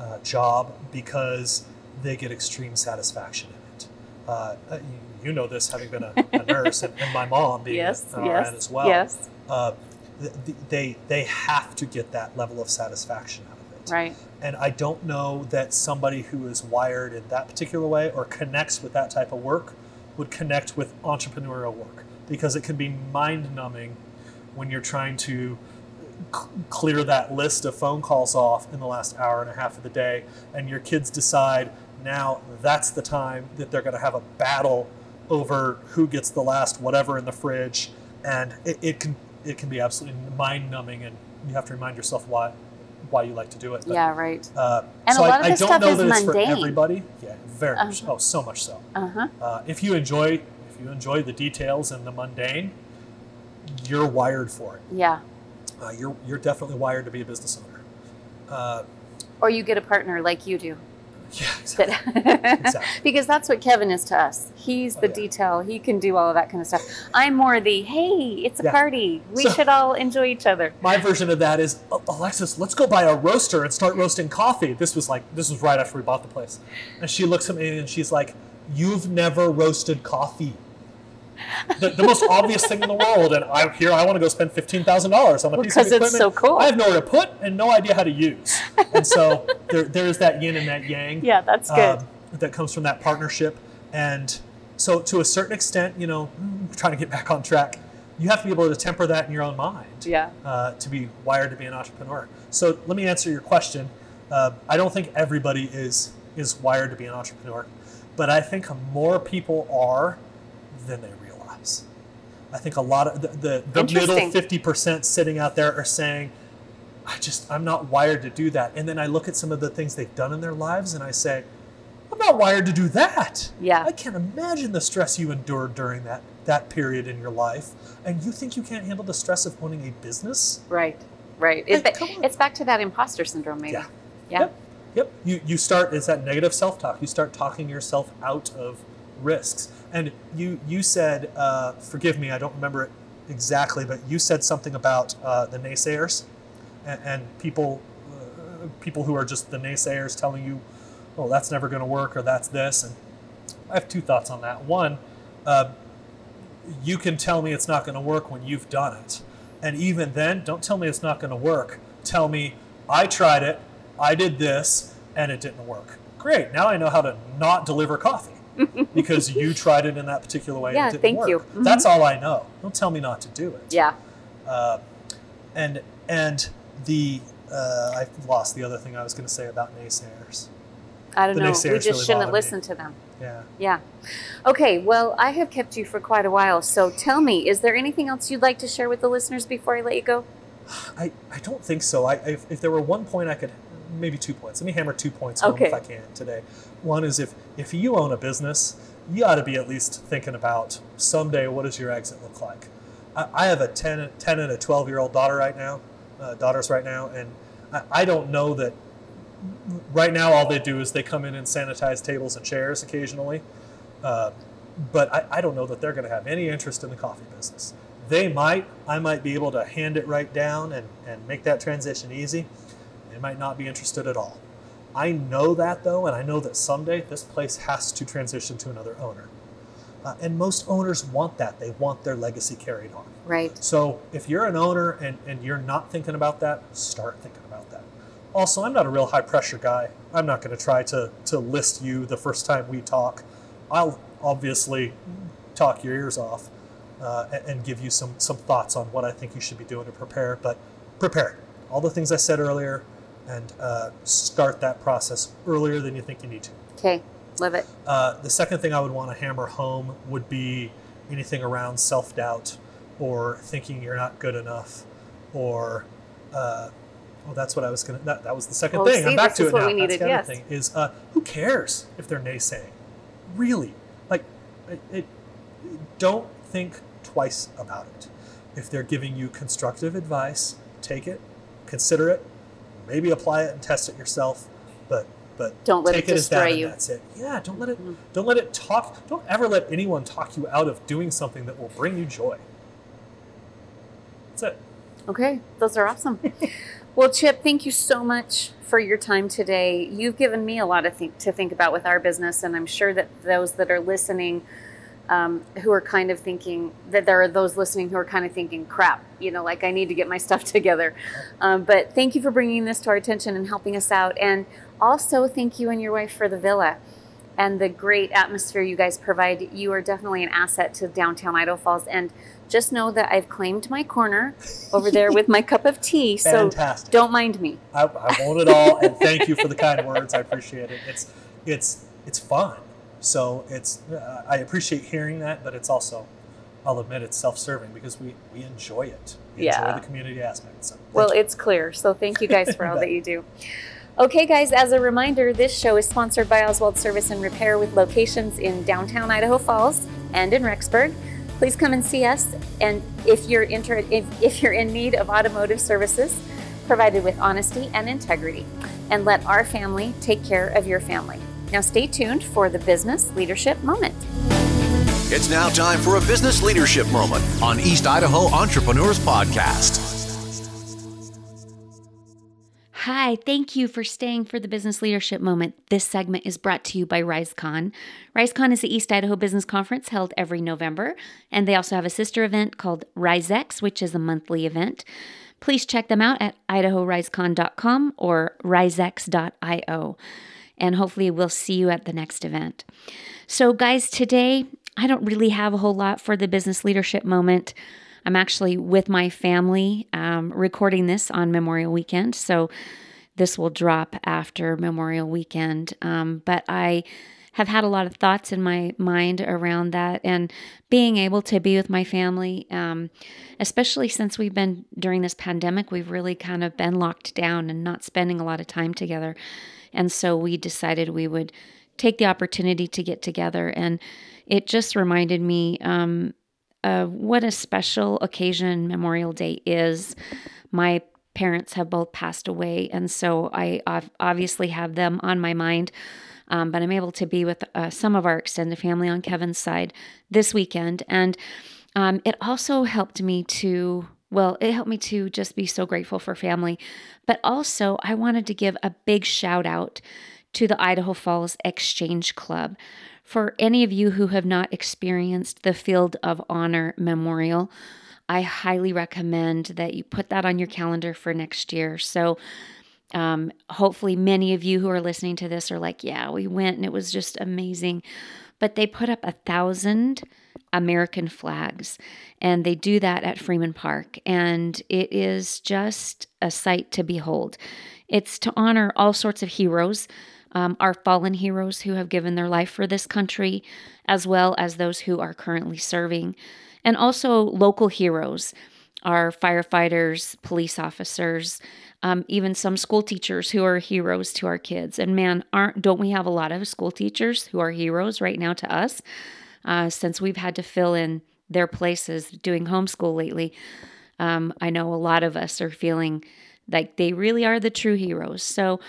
uh, job because they get extreme satisfaction in it. Uh, you, you, know this, having been a, a nurse, and, and, my mom being yes, an yes, RN as well. Yes. Uh, they they have to get that level of satisfaction out Right. And I don't know that somebody who is wired in that particular way or connects with that type of work would connect with entrepreneurial work because it can be mind numbing when you're trying to c- clear that list of phone calls off in the last hour and a half of the day and your kids decide now that's the time that they're going to have a battle over who gets the last whatever in the fridge and it, it can it can be absolutely mind numbing and you have to remind yourself why why you like to do it. But, yeah, right. Uh, and so a lot I, of this I don't stuff know is that mundane. it's for everybody. Yeah, very uh-huh. much. Oh, so much so. Uh-huh. Uh, if you enjoy if you enjoy the details and the mundane, you're wired for it. Yeah. Uh, you're you're definitely wired to be a business owner. Uh, or you get a partner like you do. Yeah, exactly. exactly. because that's what Kevin is to us. He's the oh, yeah. detail. He can do all of that kind of stuff. I'm more the hey, it's a yeah. party. We so, should all enjoy each other. My version of that is Alexis, let's go buy a roaster and start roasting coffee. This was like this was right after we bought the place, and she looks at me and she's like, "You've never roasted coffee." The, the, most obvious thing in the world, and I here I want to go spend fifteen thousand dollars on a well, piece of equipment. Because it's so cool. I have nowhere to put and no idea how to use, and so there, there is that yin and that yang. Yeah, that's good. Um, that comes from that partnership, and so to a certain extent, you know, trying to get back on track, you have to be able to temper that in your own mind. Yeah. Uh, to be wired to be an entrepreneur. So let me answer your question. Uh, I don't think everybody is is wired to be an entrepreneur, but I think more people are than they. I think a lot of the, the, the middle 50% sitting out there are saying, I just, I'm not wired to do that. And then I look at some of the things they've done in their lives and I say, I'm not wired to do that. Yeah. I can't imagine the stress you endured during that, that period in your life. And you think you can't handle the stress of owning a business? Right, right. It's, it's back to that imposter syndrome, maybe. Yeah. Yeah. Yep. Yep. You, you start, it's that negative self talk. You start talking yourself out of risks. And you you said, uh, forgive me, I don't remember it exactly, but you said something about uh, the naysayers and, and people uh, people who are just the naysayers telling you, oh, that's never going to work or that's this. And I have two thoughts on that. One, uh, you can tell me it's not going to work when you've done it. And even then, don't tell me it's not going to work. Tell me, I tried it, I did this, and it didn't work. Great, now I know how to not deliver coffee because you tried it in that particular way. Yeah, and it didn't thank work. you. Mm-hmm. That's all I know. Don't tell me not to do it. Yeah. Uh, and and the uh, I lost the other thing I was going to say about naysayers. I don't The know. We just really shouldn't bother me. listen to them. Yeah. Yeah. Okay, well, I have kept you for quite a while, so tell me, is there anything else you'd like to share with the listeners before I let you go? I, I don't think so. I if, if there were one point I could maybe two points. Let me hammer two points home if I can today. One is if if you own a business, you ought to be at least thinking about someday what does your exit look like. I, I have a 10, 10 and a twelve year old daughter right now, uh, daughters right now, and I, I don't know that right now all they do is they come in and sanitize tables and chairs occasionally. Uh, but I, I, don't know that they're going to have any interest in the coffee business. They might. I might be able to hand it right down and, and make that transition easy. They might not be interested at all. I know that though, and I know that someday this place has to transition to another owner. Uh, and most owners want that. They want their legacy carried on. Right. So if you're an owner and, and you're not thinking about that, start thinking about that. Also, I'm not a real high pressure guy. I'm not going to try to, to list you the first time we talk. I'll obviously talk your ears off uh, and, and, give you some, some thoughts on what I think you should be doing to prepare. But prepare. All the things I said earlier and uh, start that process earlier than you think you need to. Okay, love it. Uh, the second thing I would want to hammer home would be anything around self doubt or thinking you're not good enough or uh, well, that's what I was gonna. That, that was the second well, thing. See, I'm back to it now. Needed, that's the yes. other thing is uh, who cares if they're naysaying? Really, like, it, it, don't think twice about it. If they're giving you constructive advice, take it, consider it, maybe apply it and test it yourself. But but don't let take it, it destroy as that you. that's it. Yeah, don't let it. Mm-hmm. Don't let it talk. Don't ever let anyone talk you out of doing something that will bring you joy. That's it. Okay, those are awesome. well, Chip, thank you so much for your time today. You've given me a lot of th- to think about with our business, and I'm sure that those that are listening, um, who are kind of thinking that there are those listening who are kind of thinking, "Crap, you know, like I need to get my stuff together." Um, but thank you for bringing this to our attention and helping us out, and also thank you and your wife for the villa and the great atmosphere you guys provide. You are definitely an asset to downtown Idaho Falls, and just know that I've claimed my corner over there with my cup of tea. So Fantastic. don't mind me. I, I won't at all, and thank you for the kind words. I appreciate it. It's it's it's fun. So it's uh, I appreciate hearing that, but it's also I'll admit it's self-serving because we we enjoy it. We yeah. enjoy the community aspect. So well, you. it's clear. So thank you guys for all that you do. Okay, guys, as a reminder, this show is sponsored by Oswald Service and Repair with locations in downtown Idaho Falls and in Rexburg please come and see us. And if you're inter- if, if you're in need of automotive services, provided with honesty and integrity, and let our family take care of your family. Now, stay tuned for the business leadership moment. It's now time for a business leadership moment on East Idaho Entrepreneurs Podcast. Hi, thank you for staying for the business leadership moment. This segment is brought to you by RiseCon. RiseCon is the East Idaho Business Conference held every November, and they also have a sister event called RiseX, which is a monthly event. Please check them out at idahorisecon.com or risex.io, and hopefully we'll see you at the next event. So, guys, today I don't really have a whole lot for the business leadership moment. I'm actually with my family um, recording this on Memorial Weekend. So this will drop after Memorial Weekend. Um, but I have had a lot of thoughts in my mind around that and being able to be with my family, um, especially since we've been during this pandemic, we've really kind of been locked down and not spending a lot of time together. And so we decided we would take the opportunity to get together. And it just reminded me um, of what a special occasion Memorial Day is. My parents have both passed away, and so I obviously have them on my mind. Um, but I'm able to be with uh, some of our extended family on Kevin's side this weekend. And um, it also helped me to, well, it helped me to just be so grateful for family. But also, I wanted to give a big shout out to the Idaho Falls Exchange Club. For any of you who have not experienced the Field of Honor Memorial, I highly recommend that you put that on your calendar for next year. So, um, hopefully, many of you who are listening to this are like, yeah, we went and it was just amazing. But they put up a thousand American flags, and they do that at Freeman Park. And it is just a sight to behold. It's to honor all sorts of heroes um, our fallen heroes who have given their life for this country, as well as those who are currently serving, and also local heroes, our firefighters, police officers, um, even some school teachers who are heroes to our kids. And man, aren't don't we have a lot of school teachers who are heroes right now to us, uh, since we've had to fill in their places doing homeschool lately. Um, I know a lot of us are feeling Like they really are the true heroes. So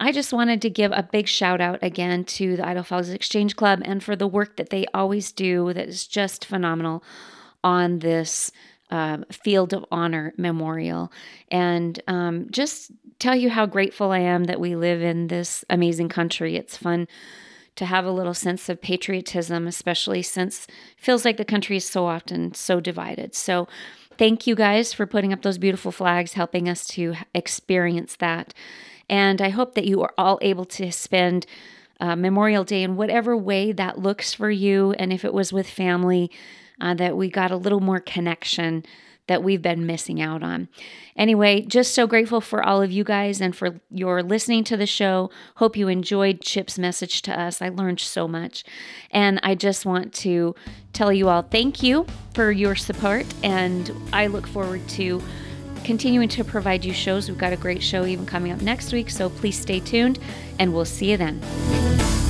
I just wanted to give a big shout out again to the Idaho Falls Exchange Club and for the work that they always do that is just phenomenal on this um, Field of Honor Memorial. And um, just tell you how grateful I am that we live in this amazing country. It's fun to have a little sense of patriotism, especially since feels like the country is so often so divided. So thank you guys for putting up those beautiful flags, helping us to experience that. And I hope that you are all able to spend uh, Memorial Day in whatever way that looks for you. And if it was with family, uh, that we got a little more connection that we've been missing out on. Anyway, just so grateful for all of you guys and for your listening to the show. Hope you enjoyed Chip's message to us. I learned so much. And I just want to tell you all thank you for your support. And I look forward to continuing to provide you shows. We've got a great show even coming up next week, so please stay tuned and we'll see you then.